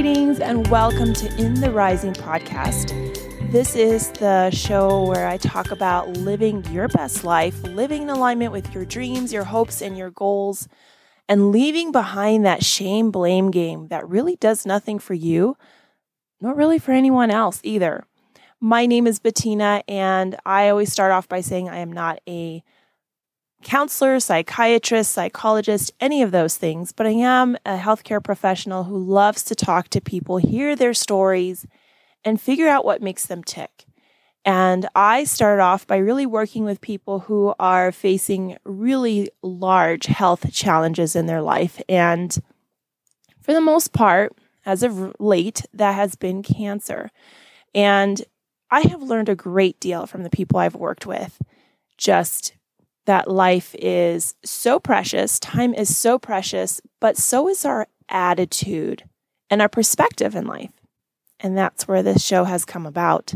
Greetings and welcome to In the Rising podcast. This is the show where I talk about living your best life, living in alignment with your dreams, your hopes, and your goals, and leaving behind that shame blame game that really does nothing for you, nor really for anyone else either. My name is Bettina, and I always start off by saying I am not a counselor, psychiatrist, psychologist, any of those things, but I am a healthcare professional who loves to talk to people, hear their stories, and figure out what makes them tick. And I start off by really working with people who are facing really large health challenges in their life. And for the most part, as of late, that has been cancer. And I have learned a great deal from the people I've worked with. Just that life is so precious, time is so precious, but so is our attitude and our perspective in life. And that's where this show has come about.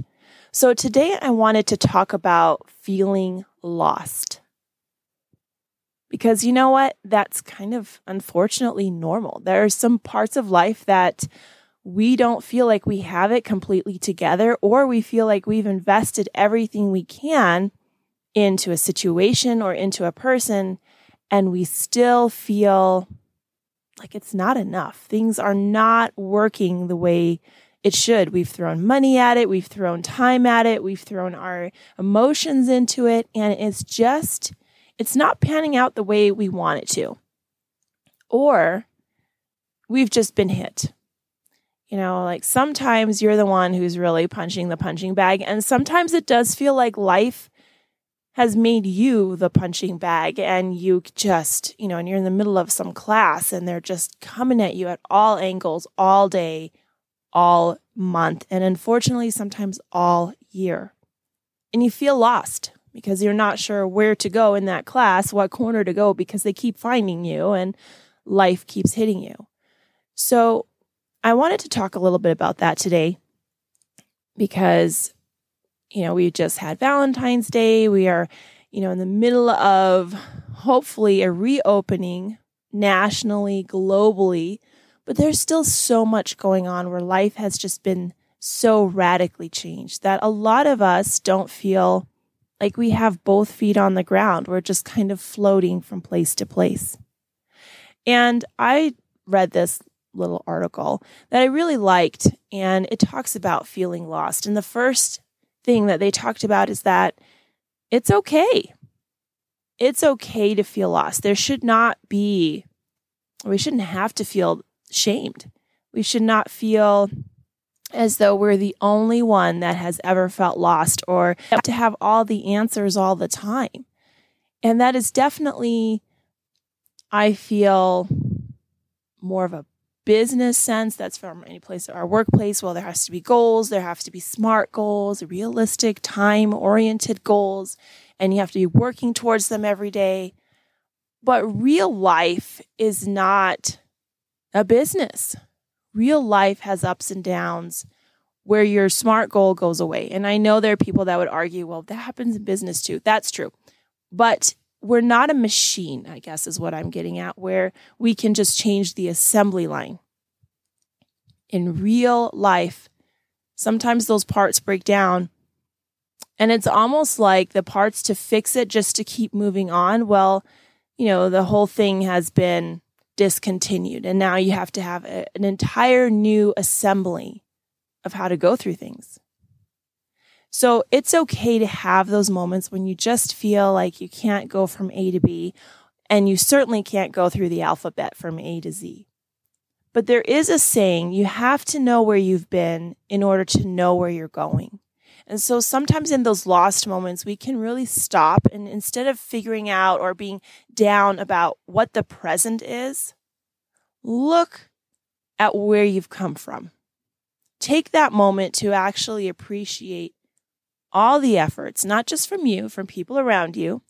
So today I wanted to talk about feeling lost. Because you know what? That's kind of unfortunately normal. There are some parts of life that we don't feel like we have it completely together, or we feel like we've invested everything we can into a situation or into a person and we still feel like it's not enough. Things are not working the way it should. We've thrown money at it, we've thrown time at it, we've thrown our emotions into it, and it's just, it's not panning out the way we want it to. Or we've just been hit. You know, like sometimes you're the one who's really punching the punching bag, and sometimes it does feel like life has made you the punching bag and you just, you know, and you're in the middle of some class and they're just coming at you at all angles all day, all month, and unfortunately, sometimes all year. And you feel lost because you're not sure where to go in that class, what corner to go because they keep finding you and life keeps hitting you. So, I wanted to talk a little bit about that today because you know, we just had Valentine's Day. We are, you know, in the middle of hopefully a reopening nationally, globally, but there's still so much going on where life has just been so radically changed that a lot of us don't feel like we have both feet on the ground. We're just kind of floating from place to place. And I read this little article that I really liked, and it talks about feeling lost. And the first thing that they talked about is that it's okay. It's okay to feel lost. There should not be, we shouldn't have to feel shamed. We should not feel as though we're the only one that has ever felt lost or to have all the answers all the time. And that is definitely, I feel, more of a business sense, that's from any place, our workplace. Well, there has to be goals, there have to be smart goals, realistic, time oriented goals, and you have to be working towards them every day. But real life is not a business. Real life has ups and downs where your smart goal goes away. And I know there are people that would argue, well, that happens in business too. That's true. But we're not a machine, I guess is what I'm getting at, where we can just change the assembly line. In real life, sometimes those parts break down and it's almost like the parts to fix it just to keep moving on. Well, you know, the whole thing has been discontinued and now you have to have a, an entire new assembly of how to go through things. So it's okay to have those moments when you just feel like you can't go from A to B, and you certainly can't go through the alphabet from A to Z. But there is a saying you have to know where you've been in order to know where you're going. And so sometimes in those lost moments, we can really stop and instead of figuring out or being down about what the present is, look at where you've come from. Take that moment to actually appreciate all the efforts, not just from you, from people around you,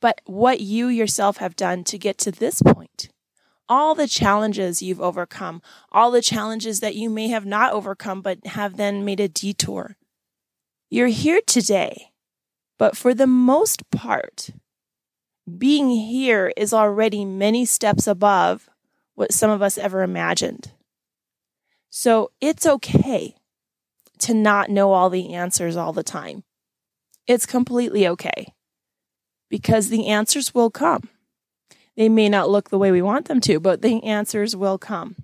but what you yourself have done to get to this point. All the challenges you've overcome, all the challenges that you may have not overcome, but have then made a detour. You're here today, but for the most part, being here is already many steps above what some of us ever imagined. So it's okay to not know all the answers all the time. It's completely okay because the answers will come. They may not look the way we want them to, but the answers will come.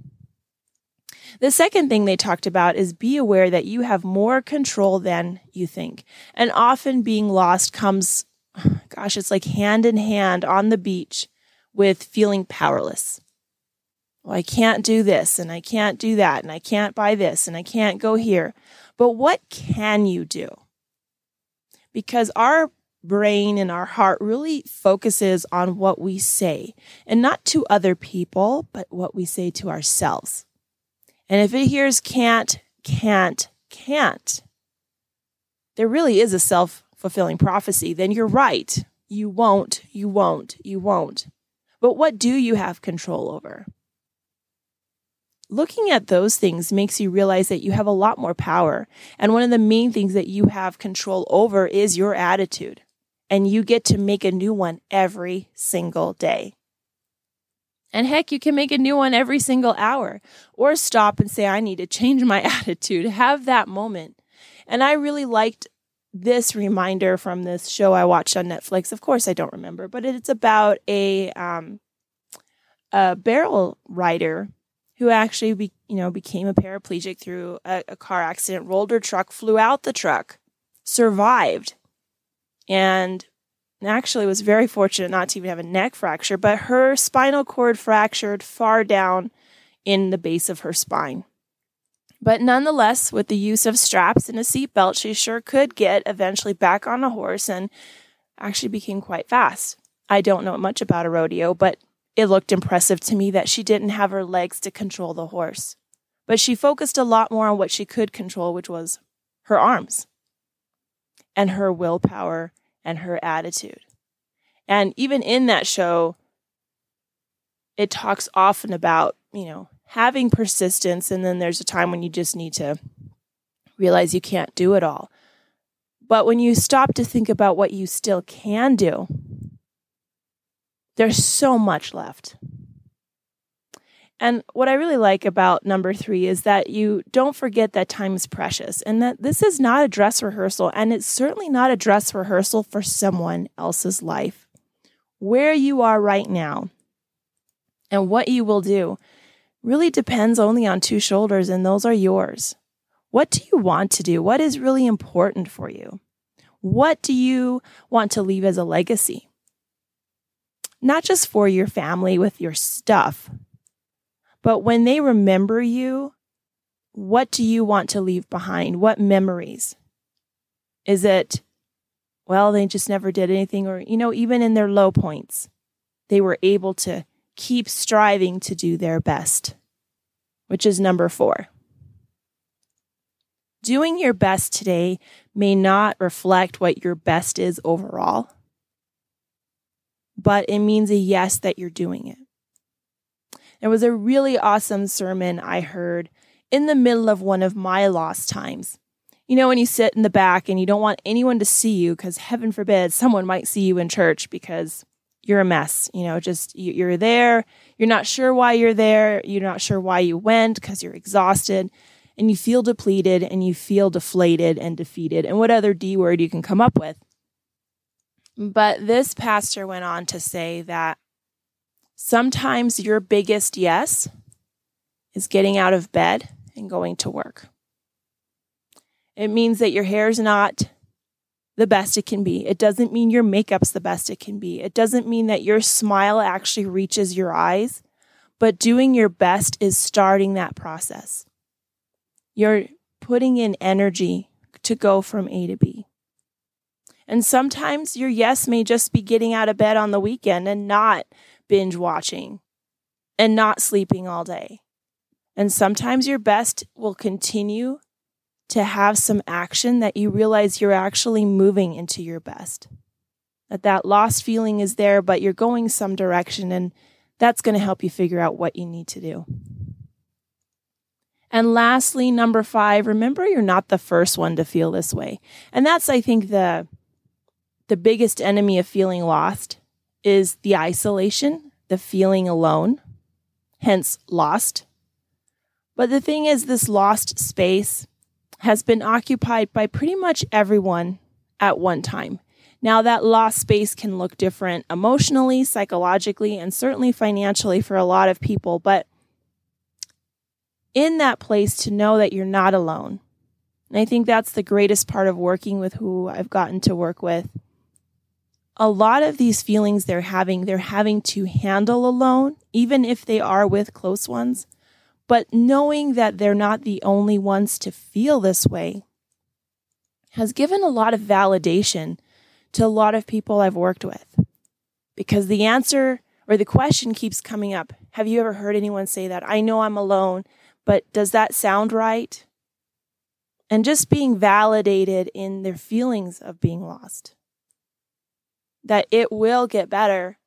The second thing they talked about is be aware that you have more control than you think. And often being lost comes, gosh, it's like hand in hand on the beach with feeling powerless. Well, I can't do this and I can't do that and I can't buy this and I can't go here. But what can you do? Because our brain and our heart really focuses on what we say and not to other people, but what we say to ourselves. And if it hears can't, can't, can't, there really is a self fulfilling prophecy, then you're right. You won't, you won't, you won't. But what do you have control over? Looking at those things makes you realize that you have a lot more power. And one of the main things that you have control over is your attitude. And you get to make a new one every single day. And heck, you can make a new one every single hour or stop and say, I need to change my attitude. Have that moment. And I really liked this reminder from this show I watched on Netflix. Of course, I don't remember, but it's about a, um, a barrel rider who actually, be, you know, became a paraplegic through a, a car accident, rolled her truck, flew out the truck, survived, and actually was very fortunate not to even have a neck fracture, but her spinal cord fractured far down in the base of her spine. But nonetheless, with the use of straps and a seatbelt, she sure could get eventually back on a horse and actually became quite fast. I don't know much about a rodeo, but it looked impressive to me that she didn't have her legs to control the horse. But she focused a lot more on what she could control, which was her arms and her willpower and her attitude. And even in that show, it talks often about, you know, having persistence. And then there's a time when you just need to realize you can't do it all. But when you stop to think about what you still can do, there's so much left. And what I really like about number three is that you don't forget that time is precious and that this is not a dress rehearsal, and it's certainly not a dress rehearsal for someone else's life. Where you are right now and what you will do really depends only on two shoulders, and those are yours. What do you want to do? What is really important for you? What do you want to leave as a legacy? Not just for your family with your stuff, but when they remember you, what do you want to leave behind? What memories? Is it, well, they just never did anything, or, you know, even in their low points, they were able to keep striving to do their best, which is number four. Doing your best today may not reflect what your best is overall, but it means a yes that you're doing it. It was a really awesome sermon I heard in the middle of one of my lost times. You know, when you sit in the back and you don't want anyone to see you because heaven forbid someone might see you in church because you're a mess. You know, just you're there. You're not sure why you're there. You're not sure why you went because you're exhausted and you feel depleted and you feel deflated and defeated and what other D word you can come up with. But this pastor went on to say that Sometimes your biggest yes is getting out of bed and going to work. It means that your hair's not the best it can be. It doesn't mean your makeup's the best it can be. It doesn't mean that your smile actually reaches your eyes, but doing your best is starting that process. You're putting in energy to go from A to B. And sometimes your yes may just be getting out of bed on the weekend and not binge watching and not sleeping all day. And sometimes your best will continue to have some action that you realize you're actually moving into your best. That that lost feeling is there, but you're going some direction and that's going to help you figure out what you need to do. And lastly, number 5, remember you're not the first one to feel this way. And that's I think the the biggest enemy of feeling lost is the isolation, the feeling alone, hence lost. But the thing is, this lost space has been occupied by pretty much everyone at one time. Now, that lost space can look different emotionally, psychologically, and certainly financially for a lot of people. But in that place, to know that you're not alone. And I think that's the greatest part of working with who I've gotten to work with. A lot of these feelings they're having, they're having to handle alone, even if they are with close ones. But knowing that they're not the only ones to feel this way has given a lot of validation to a lot of people I've worked with. Because the answer or the question keeps coming up Have you ever heard anyone say that? I know I'm alone, but does that sound right? And just being validated in their feelings of being lost. That it will get better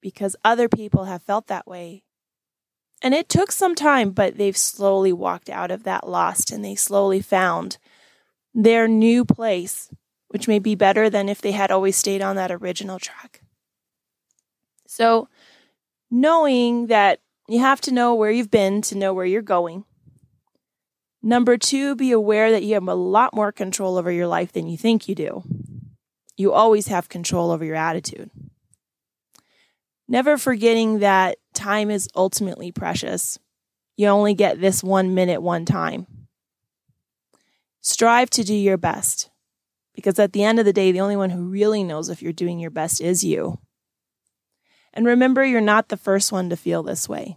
because other people have felt that way. And it took some time, but they've slowly walked out of that lost and they slowly found their new place which may be better than if they had always stayed on that original track. So, knowing that you have to know where you've been to know where you're going. Number two, be aware that you have a lot more control over your life than you think you do. You always have control over your attitude. Never forgetting that time is ultimately precious. You only get this one minute, one time. Strive to do your best. Because at the end of the day, the only one who really knows if you're doing your best is you. And remember, you're not the first one to feel this way.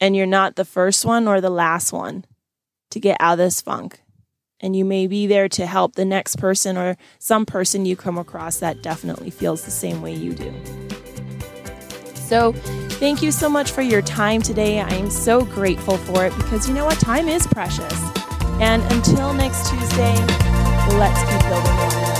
And you're not the first one or the last one to get out of this funk. And you may be there to help the next person or some person you come across that definitely feels the same way you do. So, thank you so much for your time today. I am so grateful for it because you know what? Time is precious. And until next Tuesday, let's keep building